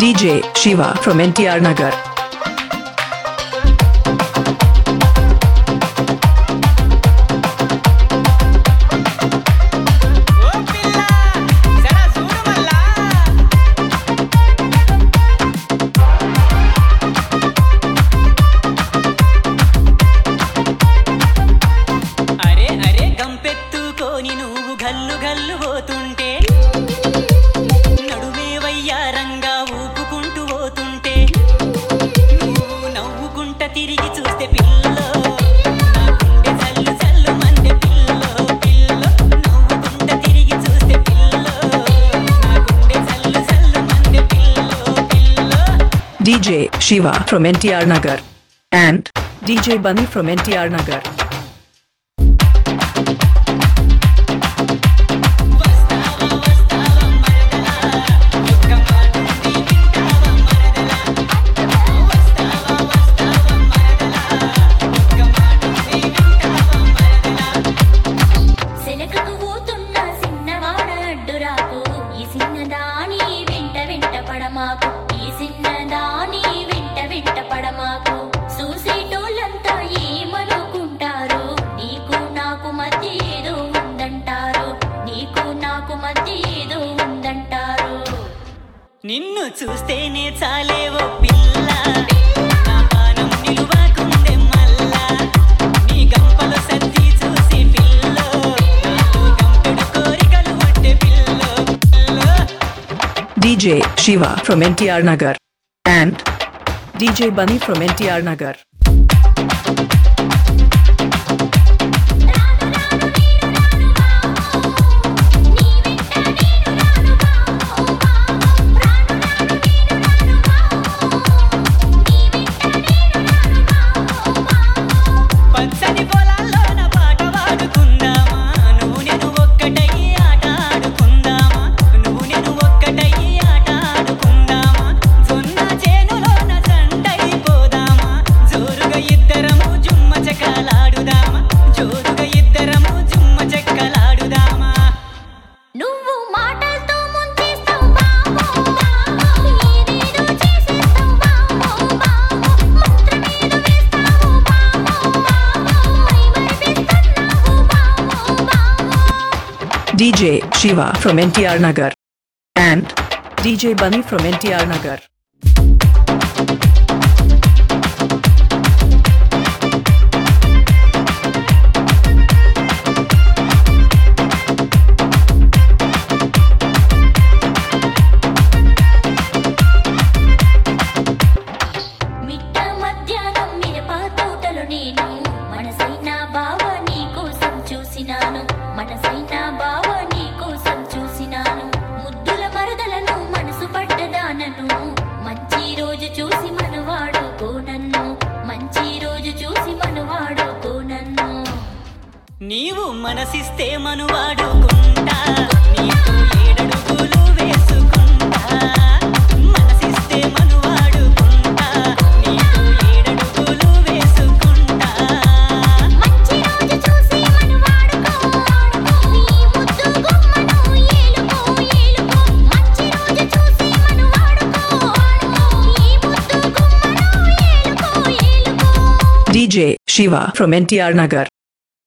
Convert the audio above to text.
DJ Shiva from NTR Nagar. DJ Shiva from NTR Nagar. And DJ Bunny from NTR Nagar. చూసేటోళ్ళంతా ఏమనుకుంటారు? నీకు నాకు మధ్య ఏదో ఉందంటారు. నీకు నాకు మధ్య ఏదో ఉందంటారు. నిన్ను చూస్తేనే చాలే ఓ పిల్లో. DJ Shiva from NTR Nagar. And DJ Bunny from NTR Nagar. DJ Shiva from NTR Nagar. And DJ Bunny from NTR Nagar. మనసైనా మధ్యాహ్నం బావ నీ కోసం చూసినాను మనసైనా బావ నీవు మనసిస్తే మనువాడుకుంటా నీకు ఏడడుగులు వేసుకుంటా. మనసిస్తే మనువాడుకుంటా నీకు ఏడడుగులు వేసుకుంటా. మంచి రోజు చూసి మనవాడుకో ఈ ముద్దు గుమ్మను ఏలుకో ఏలుకో. మంచి రోజు చూసి మనవాడుకో ఈ ముద్దు గుమ్మను ఏలుకో ఏలుకో. DJ Shiva from NTR Nagar.